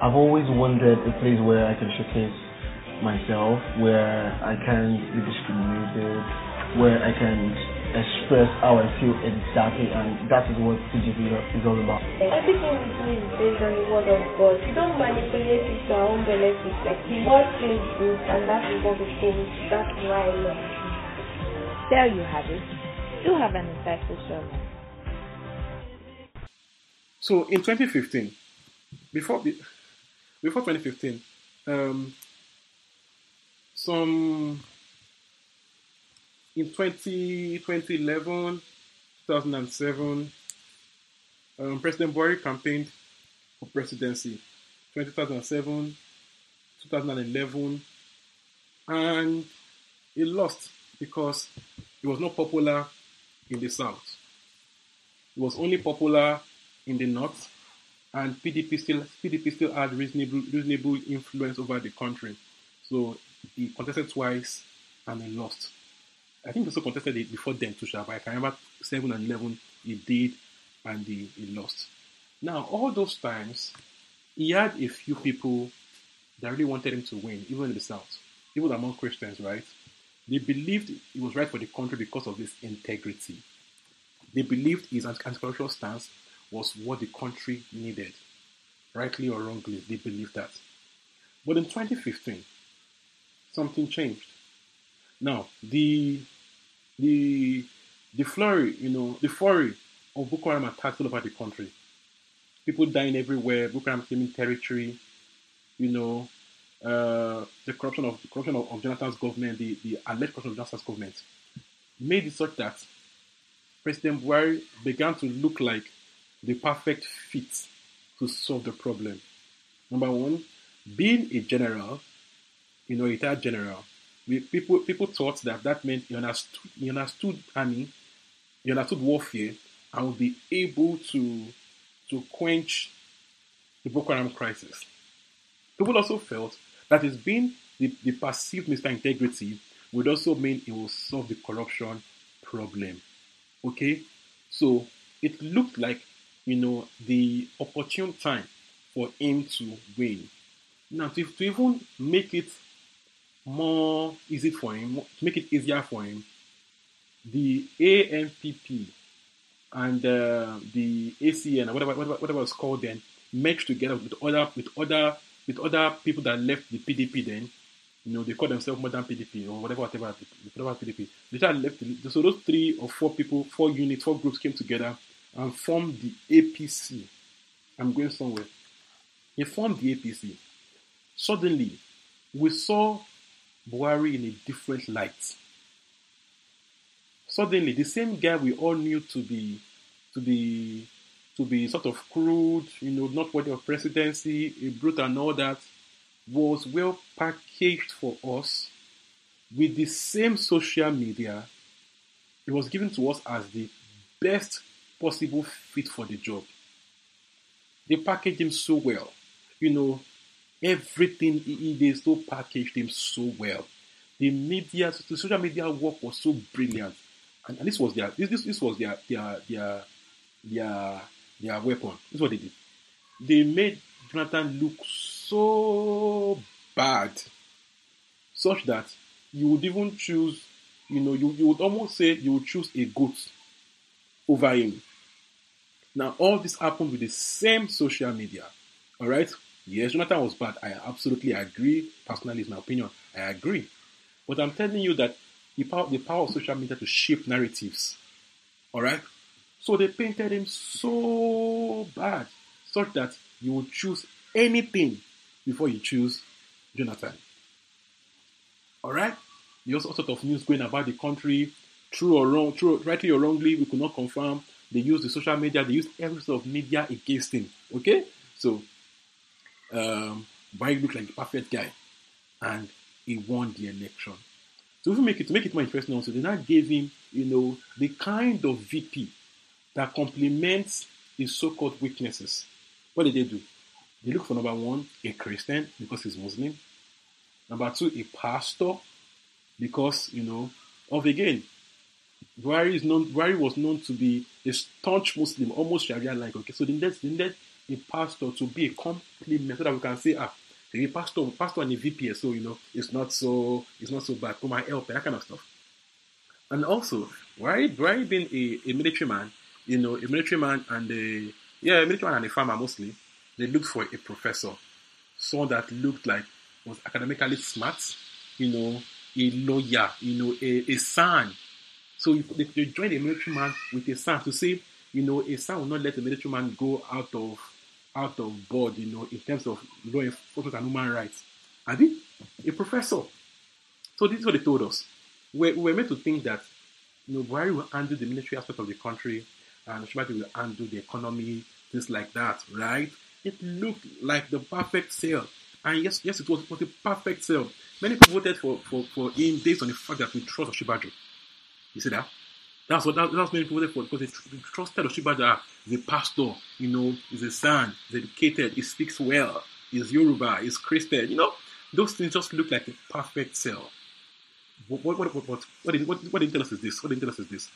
I've always wanted a place where I can showcase myself, where I can be discriminated, where I can express how I feel exactly, and that is what TGC is all about. Everything we do is based on the word of God. We don't manipulate it to our own benefit. Like the word feels good, and that is what we think. That's why I love it. There you have it. Do have an insightful sermon. So in 2015, before before 2015, um, some in 20, 2011, 2007, um, President Buhari campaigned for presidency. 2007, 2011, and he lost because he was not popular in the south. He was only popular in the north, and PDP still PDP still had reasonable reasonable influence over the country. So he contested twice and he lost. I think he also contested it before then too, but I can remember 7 and 11 he did and he, he lost. Now, all those times, he had a few people that really wanted him to win, even in the South, even among Christians, right? They believed it was right for the country because of this integrity. They believed his anti-corruption stance was what the country needed. Rightly or wrongly, they believed that. But in 2015, something changed. Now, the the the flurry, you know, the flurry of Boko Haram attacks all over the country. People dying everywhere. Boko Haram claiming territory. You know, uh, the corruption of the corruption of, of, Jonathan's government, the, the alleged corruption of Jonathan's government, made it such that President Buhari began to look like the perfect fit to solve the problem. Number one, being a general, you know, a retired general, we, people people thought that that meant he understood, he understood army, he understood warfare, and would be able to to quench the Boko Haram crisis. People also felt that his being the, the perceived Mr. Integrity would also mean it will solve the corruption problem. Okay? So it looked like, you know, the opportune time for him to win. Now, to, to even make it more easy for him, to make it easier for him, the ANPP and uh, the ACN or whatever, whatever whatever it's called then merged together with other with other with other people that left the PDP then. You know, they call themselves modern PDP or whatever, whatever, whatever PDP. They just left. So those three or four people, four units, four groups came together and formed the APC. I'm going somewhere. They formed the APC. Suddenly, we saw Buhari in a different light. Suddenly, the same guy we all knew to be to be to be sort of crude, you know, not worthy of presidency, a brute and all that, was well packaged for us with the same social media. It was given to us as the best possible fit for the job. They packaged him so well. You know, everything he they so packaged him so well. The media, the social media work was so brilliant, and, and this was their this, this was their their their their their weapon. This is what they did. They made Jonathan look so bad, such that you would even choose, you know, you, you would almost say you would choose a goat over him. Now, all this happened with the same social media. All right? Yes, Jonathan was bad. I absolutely agree. Personally, it's my opinion. I agree. But I'm telling you that the power, the power of social media to shape narratives. All right? So they painted him so bad, such that you would choose anything before you choose Jonathan. All right? There's all sort of news going about the country, true or wrong, true, rightly or wrongly, we could not confirm. They used the social media, they used every sort of media against him. Okay? So, um, Buhari looked like the perfect guy. and he won the election. So if we make it to make it more interesting also, they now gave him, you know, the kind of VP that complements his so-called weaknesses. What did they do? They look for number one, a Christian because he's Muslim. Number two, a pastor because you know of again. Buhari is known. Buhari was known to be a staunch Muslim, almost Sharia-like. Okay, so they needed, they needed a pastor to be a complement so that we can say, ah, a pastor, pastor and a VP, so you know it's not so it's not so bad. For my help, that kind of stuff. And also, Buhari, Buhari being a, a military man, you know, a military man and a yeah, a military man and a farmer mostly, they looked for a professor, someone that looked like was academically smart, you know, a lawyer, you know, a, a SAN. So they, they joined a military man with a SAN to say, you know, a SAN will not let a military man go out of out of board, you know, in terms of law enforcement and human rights. I think a professor. So this is what they told us. We, we were meant to think that, you know, Buhari will handle the military aspect of the country and Shibati will handle the economy, things like that, right? It looked like the perfect sale. And yes, yes, it was, it was a perfect sale. Many people voted for, for, for him based on the fact that we trust Osinbajo. You see that? That's what that, that's many people for because they, trusted Osinbajo. Ah, he's a pastor, you know, he's a SAN, he's educated, he speaks well, he's Yoruba, he's Christian, you know. Those things just look like a perfect sale. What what what what what what what, what us is this? What us is this?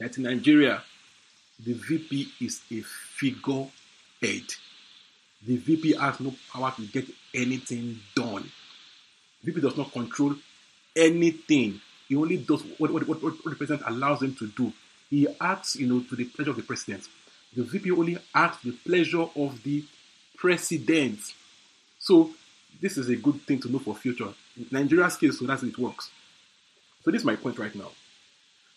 That in Nigeria, the VP is a figurehead the VP has no power to get anything done. VP does not control anything. He only does what, what, what, what the president allows him to do. He acts, you know, to the pleasure of the president. The VP only acts the pleasure of the president. So this is a good thing to know for future. Nigeria's case, so that's how it works. So this is my point right now.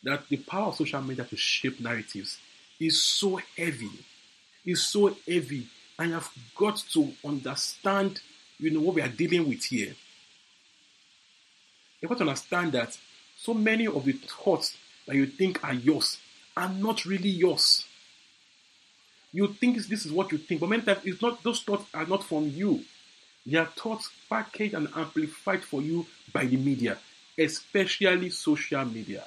That the power of social media to shape narratives is so heavy. Is so heavy and you've got to understand, you know, what we are dealing with here. You've got to understand that so many of the thoughts that you think are yours are not really yours. You think this is what you think, but many times it's not. Those thoughts are not from you. They are thoughts packaged and amplified for you by the media, especially social media.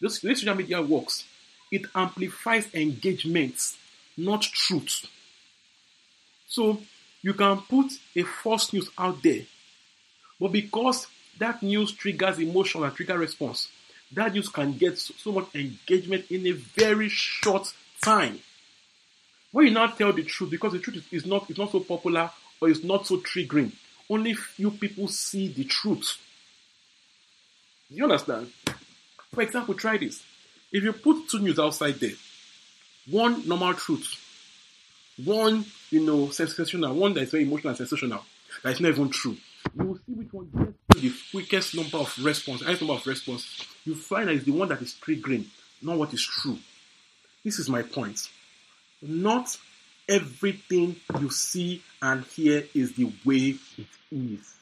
This, this social media works. It amplifies engagements, not truth. So you can put a false news out there, but because that news triggers emotion and trigger response, that news can get so, much engagement in a very short time. When you now tell the truth, because the truth is, is not is not so popular or is not so triggering, only few people see the truth. Do you understand? For example, try this. If you put two news outside there, one normal truth, one, you know, sensational, one that is very emotional and sensational, that is not even true. You will see which one gets the quickest number of response, highest number of response. You find that it's the one that is triggering, not what is true. This is my point. Not everything you see and hear is the way it is.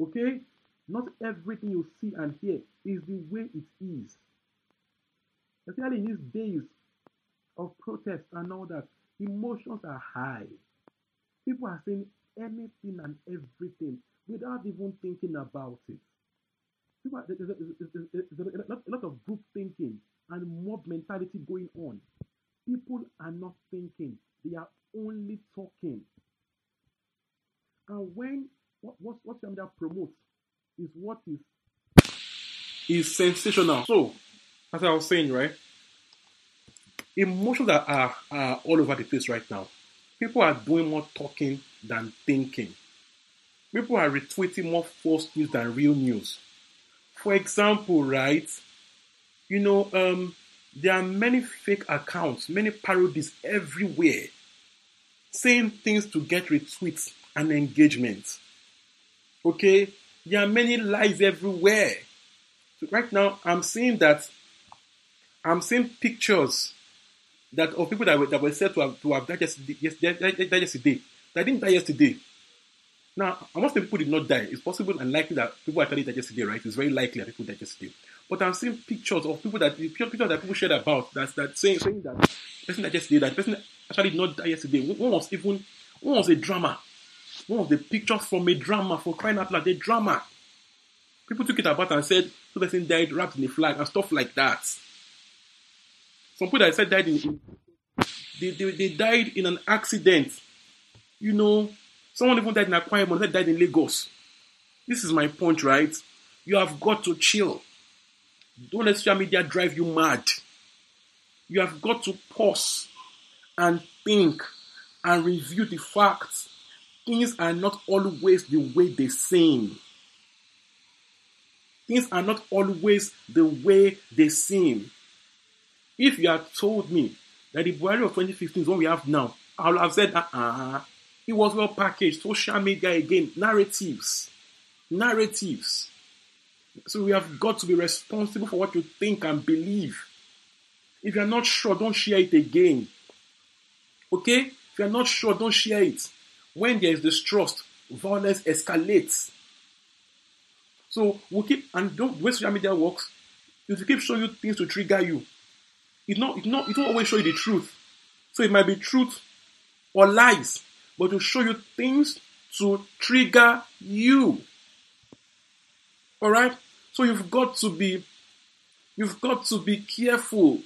Okay? Not everything you see and hear is the way it is. Especially in these days of protest and all that, emotions are high. People are saying anything and everything without even thinking about it. People, there's, a, there's, a, lot, of group thinking and mob mentality going on. People are not thinking, they are only talking. And when what what what media promotes is what is is sensational. So, as I was saying, right? emotions that are, are all over the place right now. People are doing more talking than thinking. People are retweeting more false news than real news. For example, right, you know, um, there are many fake accounts, many parodies everywhere, saying things to get retweets and engagement. Okay, there are many lies everywhere. So right now, I'm seeing that I'm seeing pictures that of people that were, that were said to have, to have died yesterday, yesterday, that didn't die yesterday. Now, most people did not die. It's possible and likely that people actually died yesterday, right? It's very likely that people died yesterday. But I'm seeing pictures of people that pictures that people shared about that that saying saying that person died yesterday, that person actually did not die yesterday. One was even one was a drama. one of the pictures from a drama for crying out loud, a drama. People took it apart and said two person died wrapped in a flag and stuff like that. Some people that said died in, they, they, they died in an accident. You know, someone even died in Akwa Ibom, that died in Lagos. This is my point, right? You have got to chill. Don't let social media drive you mad. You have got to pause and think and review the facts. Things are not always the way they seem. Things are not always the way they seem. If you had told me that the Buhari of 2015 is what we have now, I would have said, uh uh It was well packaged. Social media again, narratives. Narratives. So we have got to be responsible for what you think and believe. If you're not sure, don't share it again. Okay? If you're not sure, don't share it. When there is distrust, violence escalates. So we keep and don't the way social media works, is to keep showing you things to trigger you. It not it not it won't always show you the truth. So it might be truth or lies, but to show you things to trigger you. Alright? So you've got to be you've got to be careful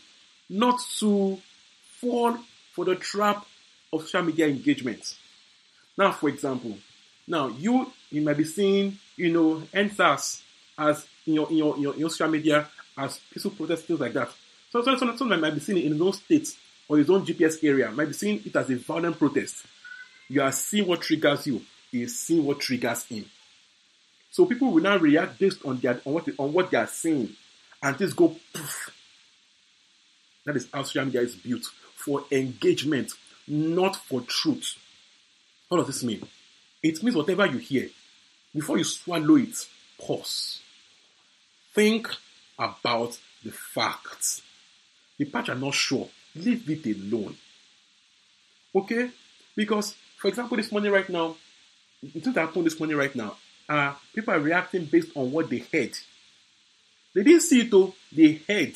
not to fall for the trap of social media engagement. Now, for example, now you you might be seeing, you know, EndSARS as in your in your, in your, in your social media as peaceful protests, things like that. So, so, so someone might be seeing it in his own state or his own GPS area, might be seeing it as a violent protest. You are seeing what triggers you, he is seeing what triggers him. So people will now react based on their on what they, on what they are seeing, and things go poof. That is how social media is built for engagement, not for truth. What does this mean? It means whatever you hear, before you swallow it, pause. Think about the facts. The part you're not sure, leave it alone. Okay? Because, for example, this morning right now, things that happened this morning right now, uh, people are reacting based on what they heard. They didn't see it though, they heard.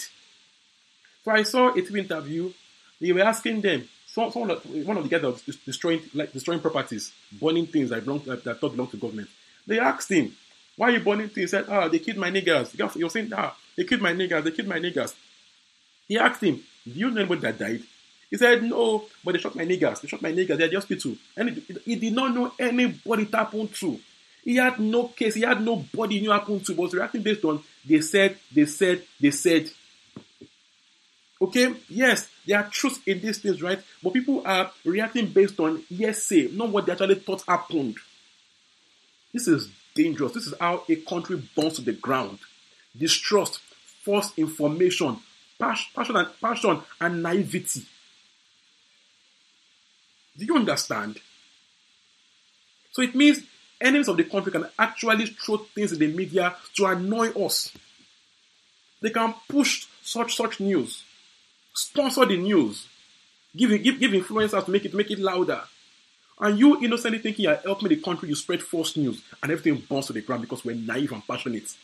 So I saw a TV interview, they were asking them, some, some of the, one of the guys that was destroying, like destroying properties, burning things that, belong, that, that thought belong to government. They asked him, why are you burning things? He said, ah, they killed my niggers. You're saying, ah, they killed my niggers, they killed my niggers. He asked him, do you know anybody that died? He said, no, but they shot my niggers. They shot my niggers. They're at the hospital. And he, he did not know anybody it happened to. He had no case. He had nobody he knew happened to. Was reacting based on they said, they said, they said. Okay, yes, there are truths in these things, right? But people are reacting based on yes, say, not what they actually thought happened. This is dangerous. This is how a country burns to the ground. Distrust, false information, passion and passion and naivety. Do you understand? So it means enemies of the country can actually throw things in the media to annoy us. They can push such such news, sponsor the news, give give give influencers to make it make it louder. And you innocently thinking you're helping the country, you spread false news and everything burns to the ground because we're naive and passionate.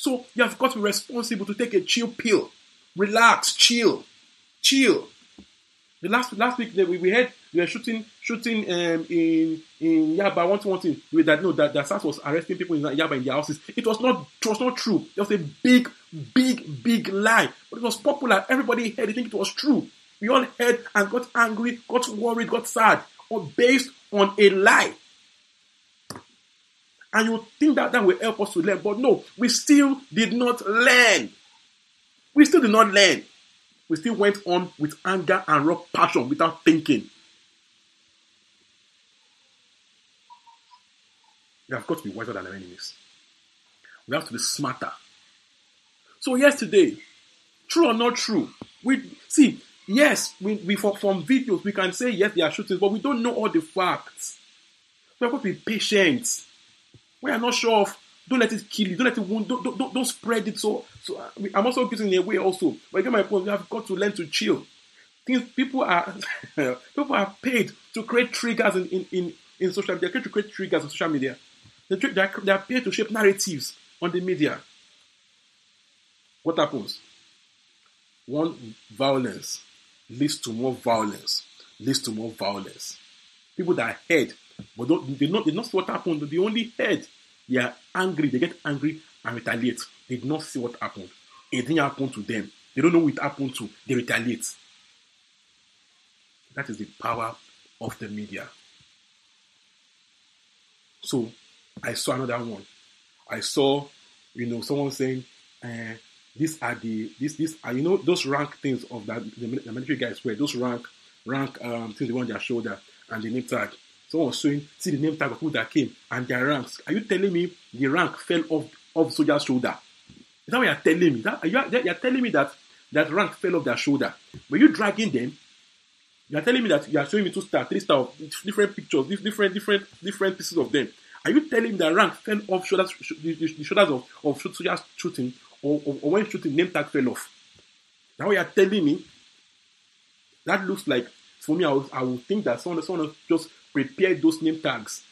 So you have got to be responsible to take a chill pill. Relax, chill, chill. The last last week that we, we had we were shooting shooting um, in in Yaba one one thing that no that that SARS was arresting people in Yaba in their houses. It was not it was not true. It was a big big big lie, but it was popular. Everybody heard it, think it was true. We all heard and got angry, got worried, got sad, or based on a lie. And you think that that will help us to learn, but no, we still did not learn. We still did not learn. We still went on with anger and raw passion without thinking. We have got to be wiser than our enemies. We have to be smarter. So yesterday, true or not true, we see. Yes, we, we from, from videos we can say yes they are shootings, but we don't know all the facts. We have got to be patient. We are not sure of. Don't let it kill you. Don't let it wound. Don't, don't, don't spread it. So, so I'm also getting in a way also. But get my point. We have got to learn to chill. Things people are people are paid to create triggers in, in, in, in social media. They're paid to create triggers on social media. They, they, are, they are paid to shape narratives on the media. What happens? One violence leads to more violence, leads to more violence. people that are heard, but they not they not see what happened. They only heard. They are angry. They get angry and retaliate. They did not see what happened. It didn't happen to them. They don't know what happened to. They retaliate. That is the power of the media. So I saw another one. I saw, you know, someone saying, uh, these are the this this are you know those rank things of that the, the military guys wear those rank rank um things they on their shoulder and the name tag. Someone was showing see the name tag of who that came and their ranks. Are you telling me the rank fell off off soldier's shoulder? Is that what you're telling me? That, are you, you're telling me that that rank fell off their shoulder. Were you dragging them? You are telling me that you are showing me two star, three star, different pictures, different, different, different pieces of them. Are you telling me that rank fell off shoulders, the, the shoulders of, of soldiers shooting, or, or, or, when shooting, name tag fell off? Now you are telling me that looks like for me. I would, I would think that someone, someone just prepared those name tags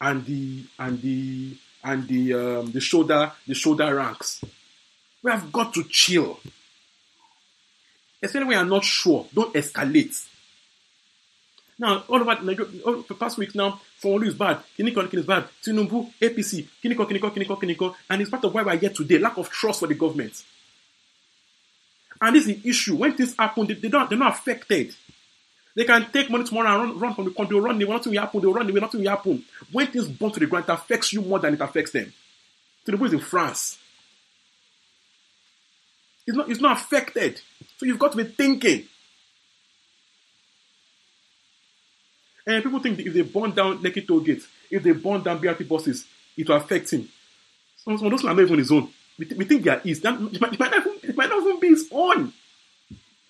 and the and the and the um, the shoulder the shoulder ranks. We have got to chill. Especially when you're not sure, don't escalate. Now, all over all the past week now, Fonlu is bad, Kiniko is bad, Tinubu, APC, Kiniko, Kiniko, Kiniko, Kiniko, and it's part of why we're here today, lack of trust for the government. And this is the issue. When things happen, they, they don't, they're not affected. They can take money tomorrow and run, run from the country, they'll run away, nothing will happen, they'll run away, nothing will happen. When things burn to the ground, it affects you more than it affects them. Tinubu is in France. It's not, it's not affected. So you've got to be thinking. And people think if they burn down Lekki toll gates, if they burn down BRT buses, it will affect him. Some, of those are not even his own. We, th- we think they are his. It, might, might it might not even be his own.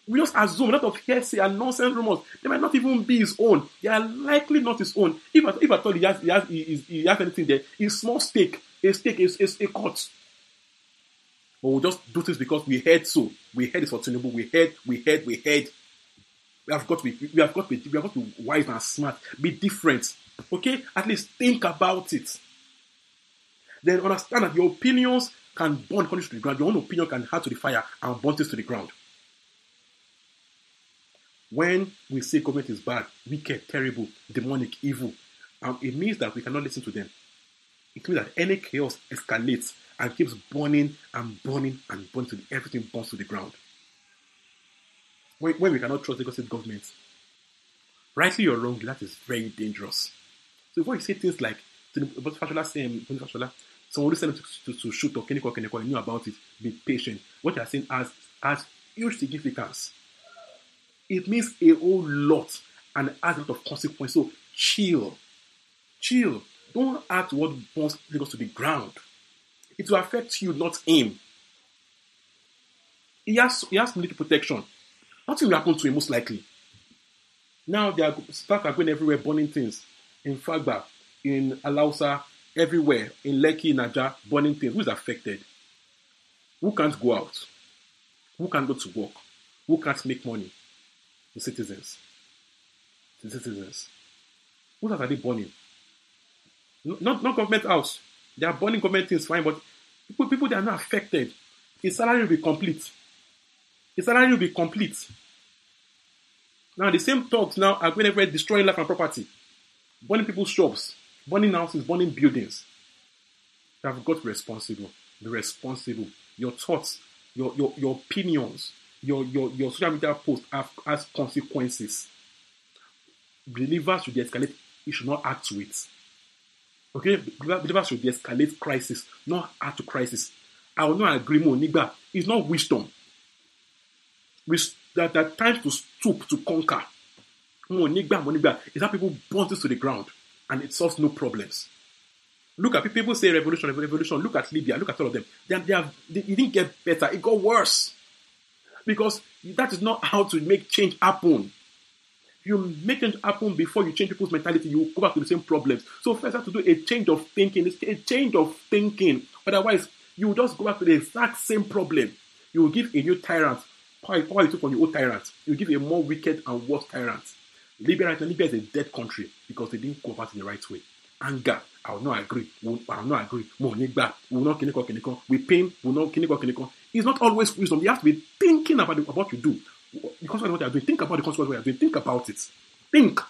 We just assume a lot of hearsay and nonsense rumors. They might not even be his own. They are likely not his own. If I, if I thought he has, he has, he, he has anything there, it's small stake. A stake is, is a cut. But we'll just do this because we heard so. We heard it for. We heard, we heard, we heard. We have got to be, we have got to be, we have got to be wise and smart. Be different. Okay? At least think about it. Then understand that your opinions can burn countries to the ground. Your own opinion can add to the fire and burn things to the ground. When we say government is bad, wicked, terrible, demonic, evil, um, it means that we cannot listen to them. It means that any chaos escalates and keeps burning and burning and burning till everything burns to the ground. When, when we cannot trust the state government, rightly or wrongly, that is very dangerous. So before you say things like, Fashola saying, Fashola, someone sent to, to, to shoot or Keniko Keniko knew about it, be patient. What you are saying has, has huge significance. It means a whole lot and has a lot of consequence. So chill. Chill. Don't act what burns Lagos to the ground. It will affect you, not him. He has, he has military protection. Nothing will happen to him, most likely. Now they are staff are going everywhere, burning things. In Fagba, in Alausa, everywhere, in Lekki, Naja, burning things. Who is affected? Who can't go out? Who can't go to work? Who can't make money? The citizens. The citizens. What are they burning? Not, not government house. They are burning government things fine, but people, people that are not affected, his salary will be complete. His salary will be complete. Now the same thugs now are going everywhere destroying life and property, burning people's shops, burning houses, burning buildings. You have got responsible. Be responsible. Your thoughts, your your, your opinions, your, your your social media post have has consequences. Believers should escalate. You should not add to it. Okay, believers should de-escalate crisis, not add to crisis. I will not agree more, nigga. It's not wisdom. Which that that times to stoop to conquer. More. Is that people burn this to the ground and it solves no problems. Look at people say revolution, revolution. Look at Libya. Look at all of them. They, they have, they, it didn't get better. It got worse because that is not how to make change happen you make it happen before you change people's mentality, you go back to the same problems. So first, have to do a change of thinking. It's a change of thinking. Otherwise, you will just go back to the exact same problem. You will give a new tyrant power, you took on your old tyrant. You give a more wicked and worse tyrant. Libya right Libya is a dead country because they didn't go about it the right way. Anger, I will not agree. I will not agree. We will not kiniko kiniko. We pain, we will not kiniko kiniko. It's not always wisdom. You have to be thinking about, the, what you do the consequence of what you are doing. Think about the consequence of what you are doing. Think about it. Think.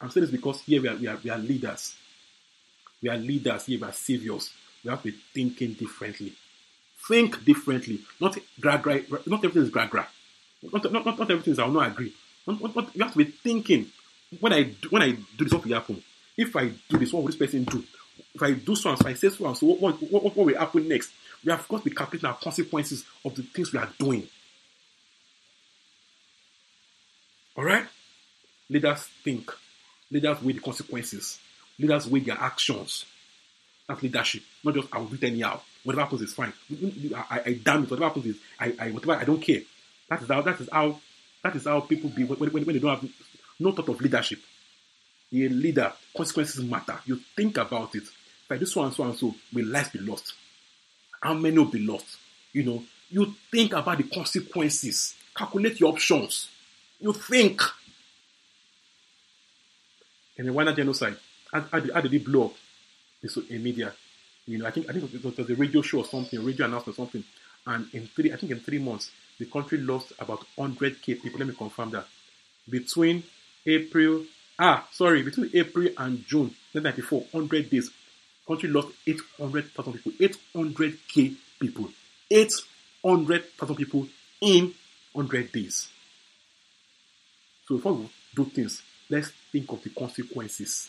I'm saying this because here we are, we are, we are leaders. We are leaders here, we are saviors. We have to be thinking differently. Think differently. Not gra gra, not everything is gra gra. Not, not, not, not everything is I will not agree. Not, not, not, you have to be thinking. When I do, when I do this, what will happen? If I do this, what will this person do? If I do so I say so so, what, what, what, what will happen next? We have got to be calculating our consequences of the things we are doing. All right? Leaders think. Leaders weigh the consequences. Leaders weigh their actions. That's leadership. Not just I will do it. Whatever happens is fine. I, I, I damn it. Whatever happens is I, I whatever I don't care. That is how that is how that is how people be when, when, when they don't have no thought of leadership. A leader, consequences matter. You think about it. Do so and so and so, will life be lost? How many will be lost? You know, you think about the consequences. Calculate your options. You think. And the Rwanda genocide, how, how, did, it blow up It's in media? You know, I think I think it was a radio show or something, a radio announcement or something. And in three, I think in three months, the country lost about 100k people. Let me confirm that. Between April, ah, sorry, between April and June 1994, 100 days, country lost 800,000 people. 800k people. 800,000 people in 100 days. So before we do things, let's think of the consequences.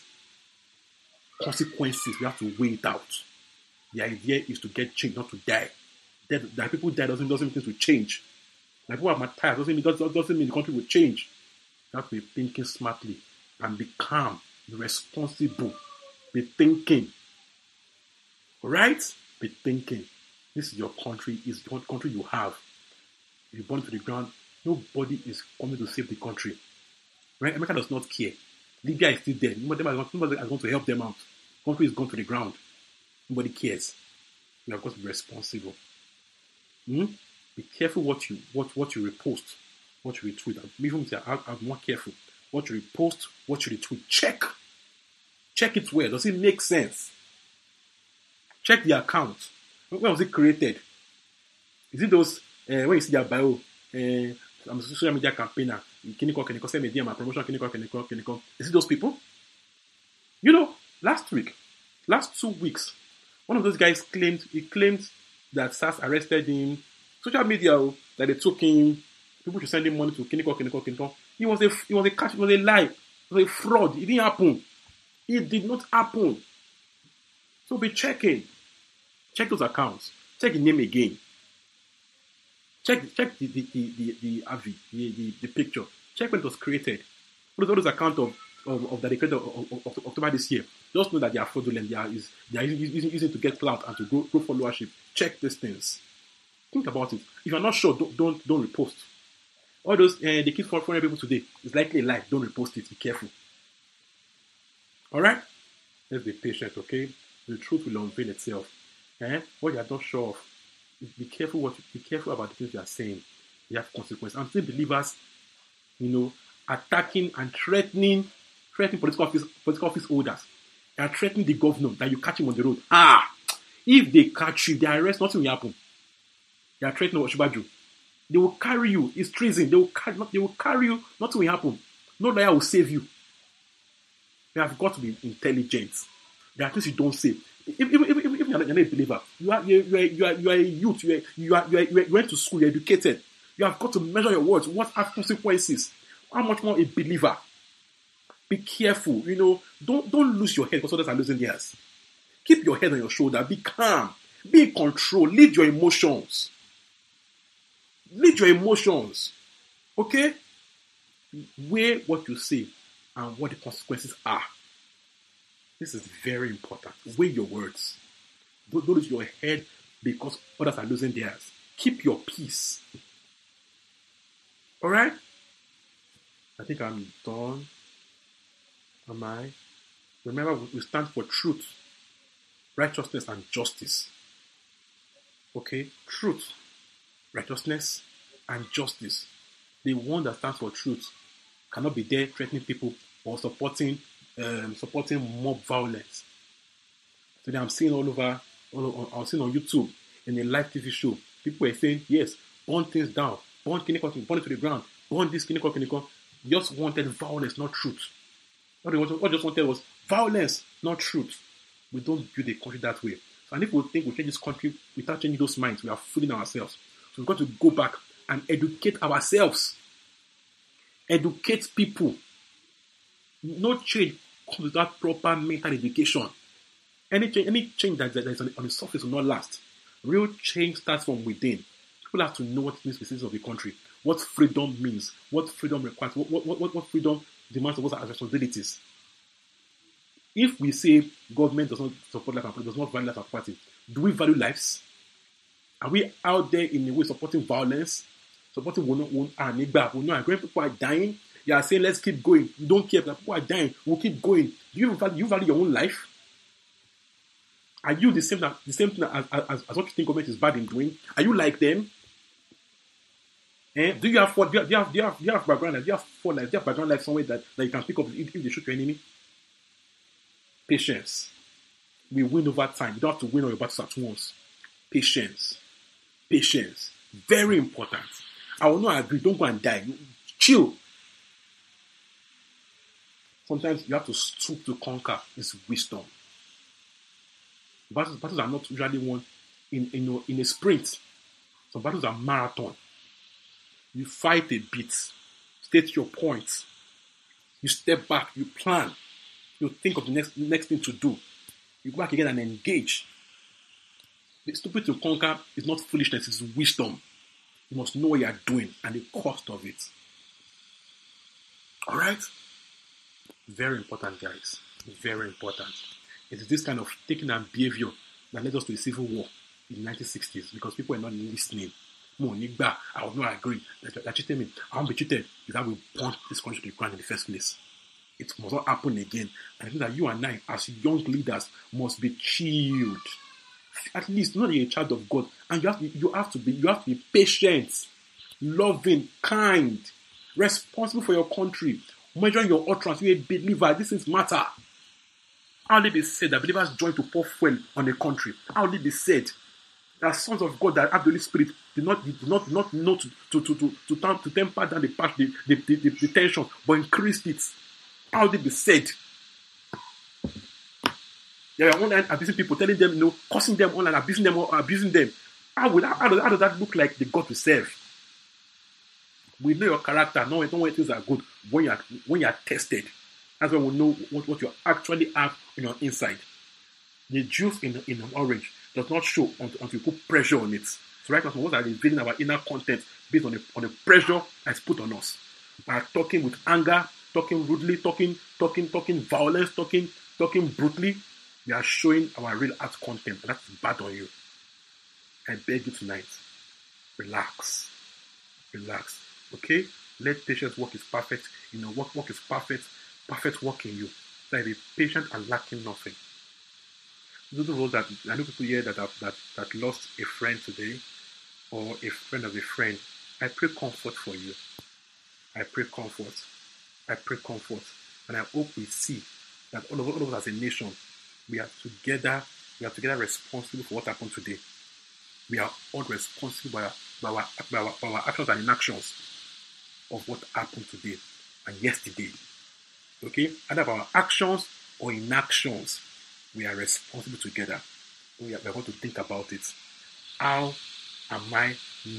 Consequences, we have to weigh it out. The idea is to get change, not to die. That, that people die doesn't, doesn't mean things will change. Like people have tired doesn't mean, doesn't mean the country will change. You have to be thinking smartly and be calm, be responsible, be thinking. Alright? Be thinking. This is your country, is the country you have. If you burn to the ground, nobody is coming to save the country. Right? America does not care. Libya is still there. Nobody, is going to help them out. The country is gone to the ground. Nobody cares. You have got to be responsible. Hmm? Be careful what you what what you repost, what you retweet. I'm, I'm more careful. What you repost, what you retweet. Check. Check it where. Does it make sense? Check the account. When was it created? Is it those uh, when you see their bio? Uh, I'm a social media campaigner. Kiniko, Kiniko, send me DM, my promotion, Kiniko, Kiniko, Kiniko. Is it those people? You know, last week, last two weeks, one of those guys claimed he claimed that SARS arrested him. Social media oh, that they took him. People should send him money to Kiniko, Kiniko, Kiniko. He was a he was a catch, it was a lie, it was a fraud. It didn't happen. It did not happen. So be checking. Check those accounts. Check the name again. Check check the the the the, the, AVI, the, the, the picture. Check when it was created. What is all those accounts of of, of that created of, of, of, October this year? Just know that they are fraudulent. They are, is, they are using, using, using to get clout and to grow, grow followership. Check these things. Think about it. If you're not sure, don't don't, don't repost. All those uh, they keep following people today. It's likely a lie. Don't repost it. Be careful. All right. Let's be patient, okay? The truth will unveil itself. Eh? What you are not sure of, be careful. What you, be careful about the things you are saying. They have consequences. I'm still believers, you know, attacking and threatening, threatening political office, political office holders. They are threatening the governor that you catch him on the road. Ah, if they catch you, they arrest. Nothing will happen. They are threatening Osinbajo. They will carry you. It's treason. They will carry. They will carry you. Nothing will happen. No lawyer will save you. You have got to be intelligent. There are things you don't say. If, if you're, not, you're not a believer, you are, you, are, you, are, you are a youth, you are, you, are, you, are, you went to school, you're educated. You have got to measure your words. What are consequences? How much more a believer? Be careful. You know, don't don't lose your head because others are losing theirs. Keep your head on your shoulder. Be calm. Be in control. Lead your emotions. Lead your emotions. Okay? Weigh what you say and what the consequences are. This is very important. Weigh your words. Don't, lose your head because others are losing theirs. Keep your peace. All right? I think I'm done. Am I? Remember, we stand for truth, righteousness, and justice. Okay? Truth, righteousness, and justice. The one that stands for truth cannot be there threatening people or supporting um, supporting mob violence. Today I'm seeing all over, all over, I'm seeing on YouTube in a live TV show, people are saying, yes, burn things down, burn Kiniko, burn it to the ground, burn this Kiniko, Kiniko. Just wanted violence, not truth. What they, what just wanted was violence, not truth. We don't build a country that way. And if we think we change this country without changing those minds, we are fooling ourselves. So we've got to go back and educate ourselves. Educate people. No change comes without proper mental education. Any change, any change that, that is on, on the surface will not last. Real change starts from within. People have to know what it means the of the country, what freedom means, what freedom requires, what, what, what, what freedom demands of us as responsibilities. If we say government does not support life and property, does not value life and property, do we value lives? Are we out there in a way supporting violence, supporting one one and neighbor? We know people are dying. You are saying let's keep going. You don't care that people are dying. We'll keep going. Do you value, you value your own life? Are you the same the same thing as, as, as what you think government is bad in doing? Are you like them? Eh? Do you have four, do you have, do you have, do you have, do you have background life? Do you have four life? Do you have background life somewhere that, that you can pick up if, if they shoot your enemy? Patience. We win over time. You don't have to win all your battles at once. Patience. Patience. Very important. I will not agree. Don't go and die. Chill. Sometimes you have to stoop to conquer. It's wisdom. Battles, battles are not usually won in, in, in a sprint. Some battles are marathon. You fight a bit, state your points. You step back, you plan, you think of the next next thing to do. You go back again and engage. The stupid to conquer is not foolishness, it's wisdom. You must know what you are doing and the cost of it. Alright? Very important, guys. Very important. It is this kind of thinking and behavior that led us to the civil war in the 1960s because people were not listening. More Nigba, I will not agree. that you're cheating me. I won't be cheated. Is that we want this country to be ground in the first place it must not happen again. And I think that you and I, as young leaders, must be chilled. At least, not a child of God, and you have to, you have to be you have to be patient, loving, kind, responsible for your country, measuring your utterance. You're a believer. This is matter. How will it be said that believers join to pour fuel on a country? How will it be said that sons of God that have the Holy Spirit did not did not not know to to to to, to, to temper down the, the, the, the, the tension, but increased it? How would it said? They are online abusing people, telling them, you know, cursing them online, abusing them, abusing them. How, would, how, does, how does that look like the God we serve? We know your character, know when things are good, when you are, when you are tested. That's when we know what, what you actually have in your inside. The juice in, in an orange does not show until, until you put pressure on it. So right now, what are revealing our inner content based on the, on the pressure that's put on us. By talking with anger, talking rudely, talking, talking, talking violence, talking, talking brutally, we are showing our real art content, that's bad on you. I beg you tonight, relax, relax. Okay, let patience work is perfect. You know, work work is perfect. Perfect work in you. That be patient and lacking nothing. Those are that I know people here that have that that lost a friend today, or a friend of a friend. I pray comfort for you. I pray comfort. I pray comfort. And I hope we see that all of, all of us as a nation, we are together, we are together responsible for what happened today. We are all responsible by our, by our, by our, by our actions and inactions of what happened today and yesterday. Okay? Either our actions or inactions, we are responsible together. We are, going to think about it. How am I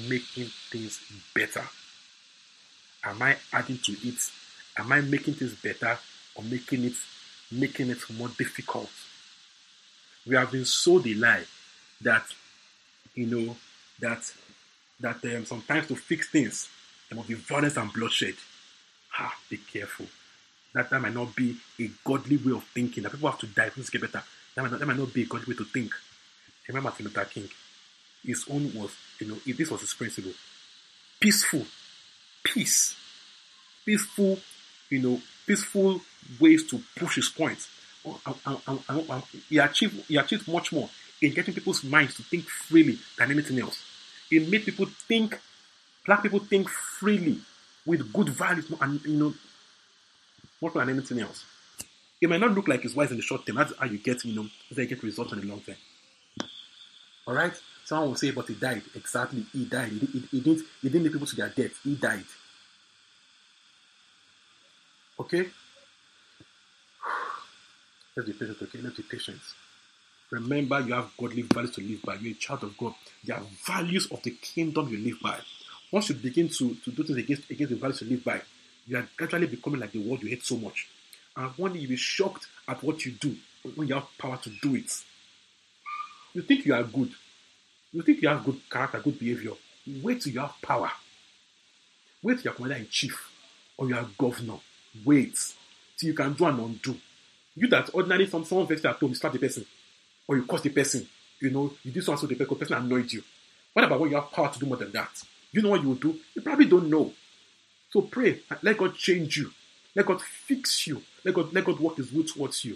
making things better? Am I adding to it Am I making things better or making it making it more difficult? We have been so lie that you know that that um, sometimes to fix things there must be violence and bloodshed. Ha, be careful. That that might not be a godly way of thinking. That people have to die things get better. That might not, that might not be a godly way to think. Remember Martin Luther King. His own was, you know, this was his principle. Peaceful. Peace. Peaceful you know, peaceful ways to push his points. Oh, he achieved he achieved much more in getting people's minds to think freely than anything else. He made people think, black people think freely with good values and you know, more than anything else. It might not look like it's wise in the short term. That's how you get, you know, you get results in the long term. All right. Someone will say, but he died. Exactly, he died. He, he, he didn't. He didn't lead people to their death. He died. Okay? Let's be patient, okay? Let's be patient. Remember, you have godly values to live by. You're a child of God. There are values of the kingdom you live by. Once you begin to, to do things against, against the values you live by, you are gradually becoming like the world you hate so much. And one day you'll be shocked at what you do when you have power to do it. You think you are good. You think you have good character, good behavior. Wait till you have power. Wait till you're commander in chief or you are governor. Wait till you can do and undo. You that ordinarily from someone vex at home, you slap the person or you curse the person. You know, you do something person, the person annoyed you. What about when you have power to do more than that? You know what you will do? You probably don't know. So pray. Let God change you. Let God fix you. Let God, let God work His will towards you.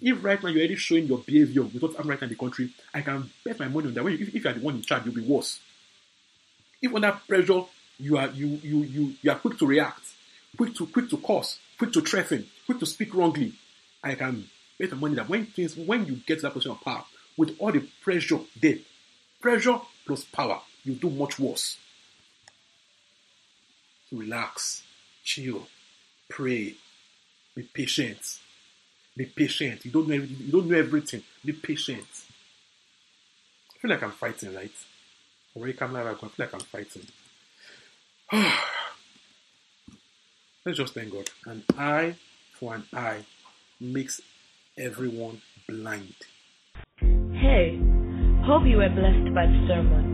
If right now you're already showing your behavior with what's happening right now in the country, I can bet my money on that. If, if you are the one in charge, you'll be worse. If under pressure you are you you you you are quick to react, quick to quick to curse, quick to threaten, quick to speak wrongly, I can bet my money that when things when you get to that position of power, with all the pressure there, pressure plus power, you do much worse. Relax, chill, pray, be patient. Be patient. You don't know everything. you don't know everything. Be patient. I feel like I'm fighting, right? Already come live, I feel like I'm fighting. Let's just thank God. An eye for an eye makes everyone blind. Hey, hope you were blessed by the sermon.